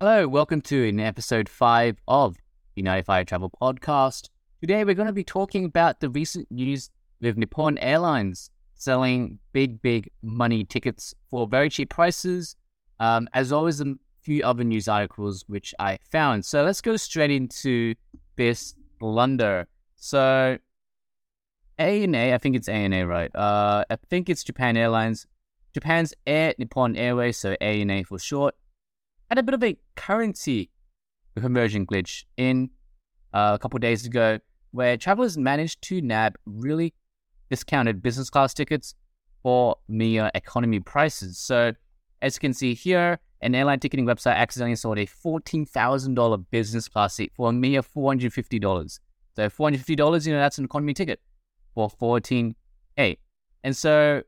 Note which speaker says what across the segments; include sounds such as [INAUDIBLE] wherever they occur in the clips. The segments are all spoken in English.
Speaker 1: Hello, welcome to an episode five of the 95 Travel Podcast. Today we're going to be talking about the recent news with Nippon Airlines selling big, big money tickets for very cheap prices, um, as as a few other news articles which I found. So let's go straight into this blunder. So ANA, I think it's ANA, right? Uh, I think it's Japan Airlines. Japan's All Nippon Airways, so ANA for short, had a bit of a currency conversion glitch in uh, a couple days ago, where travelers managed to nab really discounted business class tickets for mere economy prices. So, as you can see here, an airline ticketing website accidentally sold a $14,000 business class seat for a mere $450. So, $450, you know, that's an economy ticket for 14K. And so,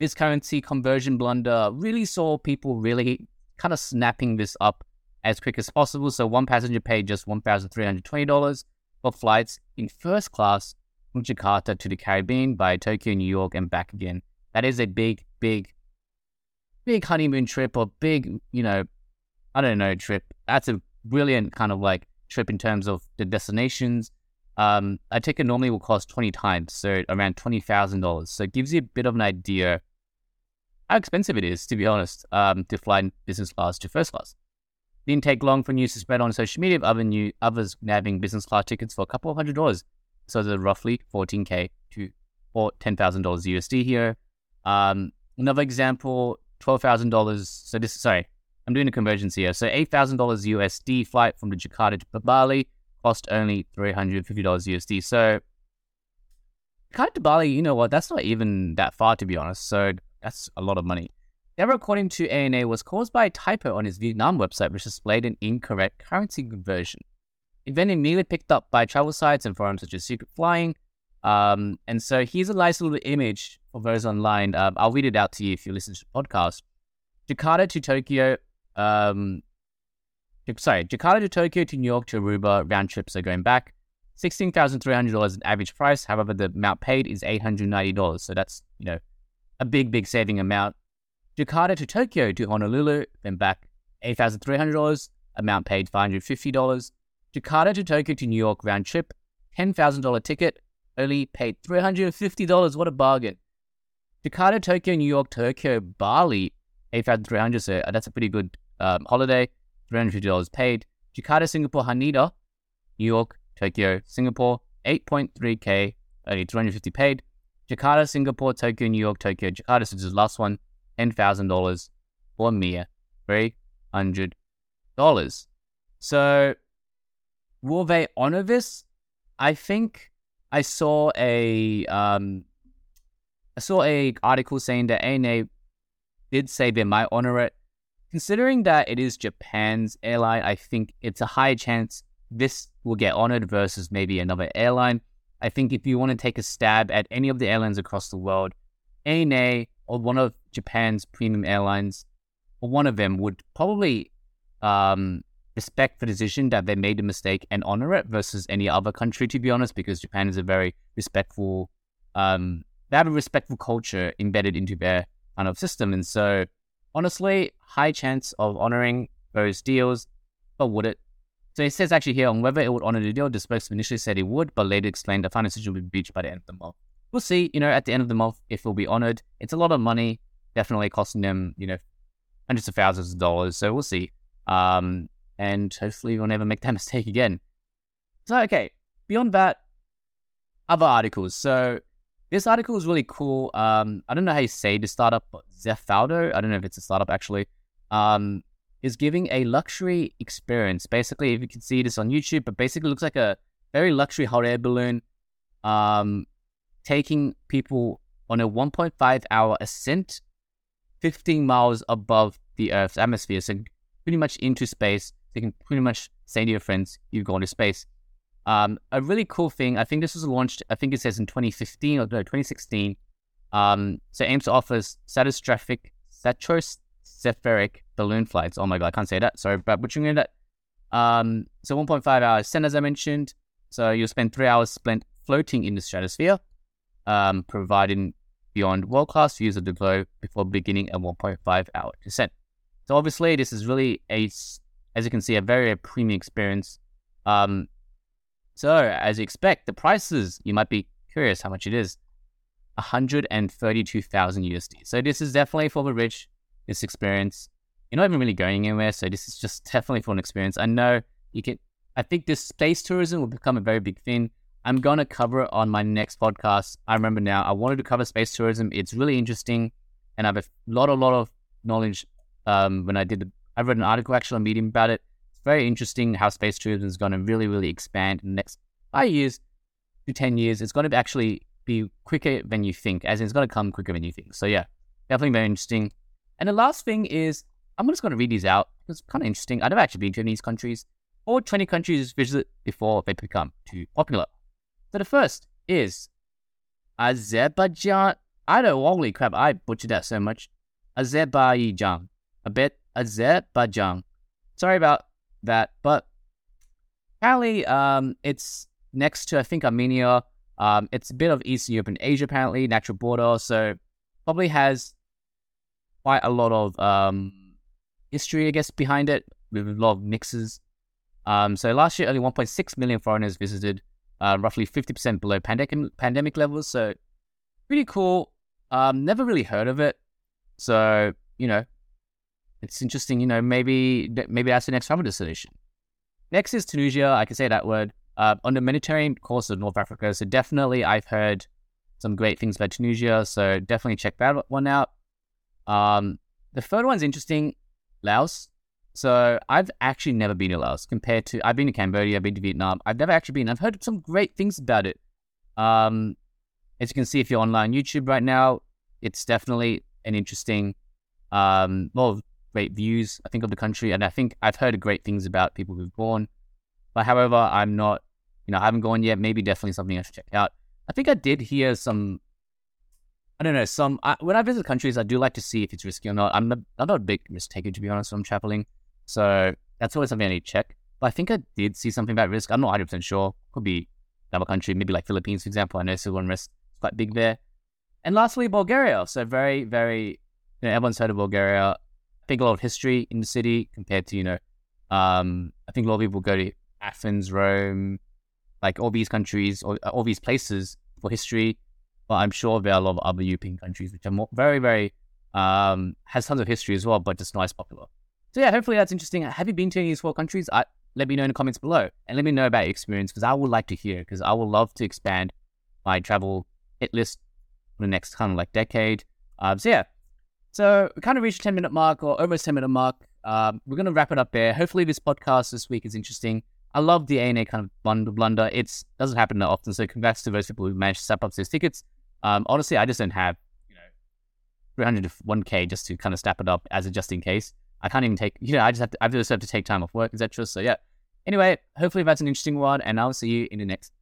Speaker 1: this currency conversion blunder really saw people really kind of snapping this up as quick as possible. So one passenger paid just $1,320 for flights in first class from Jakarta to the Caribbean by Tokyo, New York, and back again. That is a big, big, big honeymoon trip or big, you know, I don't know, trip. That's a brilliant kind of like trip in terms of the destinations. Um, a ticket normally will cost 20 times, so around $20,000. So it gives you a bit of an idea how expensive it is, to be honest, um, to fly in business class to first class. Didn't take long for news to spread on social media of other new, others nabbing business class tickets for a couple of hundred dollars. So there's roughly 14K to or $10,000 USD here. Um, another example, $12,000. So this, sorry, I'm doing a conversions here. So $8,000 USD flight from the Jakarta to Bali cost only $350 USD. So Jakarta to Bali, you know what? That's not even that far, to be honest. So that's a lot of money. Error, according to ANA, was caused by a typo on his Vietnam website, which displayed an incorrect currency conversion. It then immediately picked up by travel sites and forums such as Secret Flying. Um, and so here's a nice little image for those online. Um, I'll read it out to you if you listen to the podcast. Jakarta to Tokyo, um, sorry, Jakarta to Tokyo to New York to Aruba round trips are going back. $16,300 in average price. However, the amount paid is $890. So that's, you know, a big, big saving amount. Jakarta to Tokyo to Honolulu, then back $8,300, amount paid $550. Jakarta to Tokyo to New York round trip, $10,000 ticket, only paid $350. What a bargain. Jakarta, Tokyo, New York, Tokyo, Bali, 8,300. So uh, that's a pretty good um, holiday. $350 paid. Jakarta, Singapore, Haneda, New York, Tokyo, Singapore, 8.3K, only 350 paid. Jakarta, Singapore, Tokyo, New York, Tokyo, Jakarta. So this is the last one, $10,000 for mere $300. So will they honor this? I think I saw a um, I saw a article saying that ANA did say they might honor it. Considering that it is Japan's airline, I think it's a high chance this will get honored versus maybe another airline. I think if you want to take a stab at any of the airlines across the world, ANA or one of Japan's premium airlines, or one of them would probably um, respect the decision that they made a mistake and honor it versus any other country, to be honest, because Japan is a very respectful, um, they have a respectful culture embedded into their kind of system. And so, honestly, high chance of honoring those deals, but would it? So it says actually here on whether it would honor the deal, spokesman initially said it would, but later explained the final decision would be reached by the end of the month. We'll see, you know, at the end of the month if it will be honored. It's a lot of money, definitely costing them, you know, hundreds of thousands of dollars. So we'll see. Um, and hopefully we'll never make that [LAUGHS] mistake again. So, okay, beyond that, other articles. So this article is really cool. Um, I don't know how you say the startup, but Zephalto, I don't know if it's a startup actually. Um, is giving a luxury experience. Basically, if you can see this on YouTube, but basically looks like a very luxury hot air balloon, um, taking people on a 1.5 hour ascent, 15 miles above the Earth's atmosphere. So pretty much into space. So you can pretty much say to your friends, you've gone to space. Um, a really cool thing, I think this was launched, I think it says in 2015 or no, 2016. Um, so aims to offer stratospheric, stratospheric balloon flights. Oh my god, I can't say that. Sorry about butchering that. Um, so 1.5 hours ascent, as I mentioned. So you'll spend three hours spent floating in the stratosphere, um, providing beyond world class views of the globe before beginning a 1.5 hour descent. So obviously, this is really a as you can see, a very premium experience. Um, so as you expect, the prices you might be curious how much it is. 132,000 USD. So this is definitely for the rich. This experience, you're not even really going anywhere. So this is just definitely for an experience. I know you can. I think this space tourism will become a very big thing. I'm gonna cover it on my next podcast. I remember now. I wanted to cover space tourism. It's really interesting, and I have a lot, a lot of knowledge. Um, when I did, the, I read an article actually on Medium about it. It's very interesting how space tourism is going to really, really expand in the next five years to ten years. It's going to actually be quicker than you think, as in it's going to come quicker than you think. So yeah, definitely very interesting. And the last thing is, I'm just going to read these out. It's kind of interesting. I've never actually been to any of these countries. Or 20 countries visit before they become too popular. So the first is Azerbaijan. I don't holy crap, I butchered that so much. Azerbaijan. A bit Azerbaijan. Sorry about that, but apparently um, it's next to I think Armenia. Um, it's a bit of East Europe and Asia apparently, natural border, so probably has quite a lot of um, history, I guess, behind it with a lot of mixes. Um, so last year, only 1.6 million foreigners visited, uh, roughly 50% below pandemic pandemic levels. So pretty cool. Um, never really heard of it. So you know, it's interesting. You know, maybe maybe that's the next travel destination. Next is Tunisia. I can say that word. Uh, on the Mediterranean coast of North Africa. So definitely, I've heard some great things about Tunisia. So definitely check that one out. Um, the third one's interesting, Laos. So I've actually never been to Laos compared to I've been to Cambodia, I've been to Vietnam. I've never actually been. I've heard some great things about it. Um, as you can see, if you're online YouTube right now, it's definitely an interesting, um, well, great views. I think of the country, and I think I've heard great things about people who've gone. But however, I'm not, you know, I haven't gone yet. Maybe definitely something I should check out. I think I did hear some I don't know. Some I, when I visit countries, I do like to see if it's risky or not. I'm not, I'm not a big risk taker to be honest when I'm traveling. So that's always something I need to check. But I think I did see something about risk. I'm not 100% sure. Could be another country, maybe like Philippines, for example. I know one risk is quite big there. And lastly, Bulgaria. So very, very, you know, everyone's heard of Bulgaria. I think a lot of history in the city compared to, you know, um, I think a lot of people go to Athens, Rome, like all these countries or all these places for history. But I'm sure there are a lot of other European countries which are more, very, very, um, has tons of history as well, but just not as popular. So yeah, hopefully that's interesting. Have you been to any of these four countries? I, let me know in the comments below and let me know about your experience because I would like to hear because I would love to expand my travel hit list for the next kind of like decade. Um, so yeah, so we kind of reached 10 minute mark or almost 10 minute mark. Um, we're going to wrap it up there. Hopefully this podcast this week is interesting. I love the ANA kind of blunder blunder. It doesn't happen that often. So congrats to those people who managed to step up those tickets. Um, honestly, I just don't have, you know, 300 to 1K just to kind of step it up as a just in case. I can't even take, you know, I just have to, I just have to take time off work, etc. So yeah. Anyway, hopefully that's an interesting one, and I'll see you in the next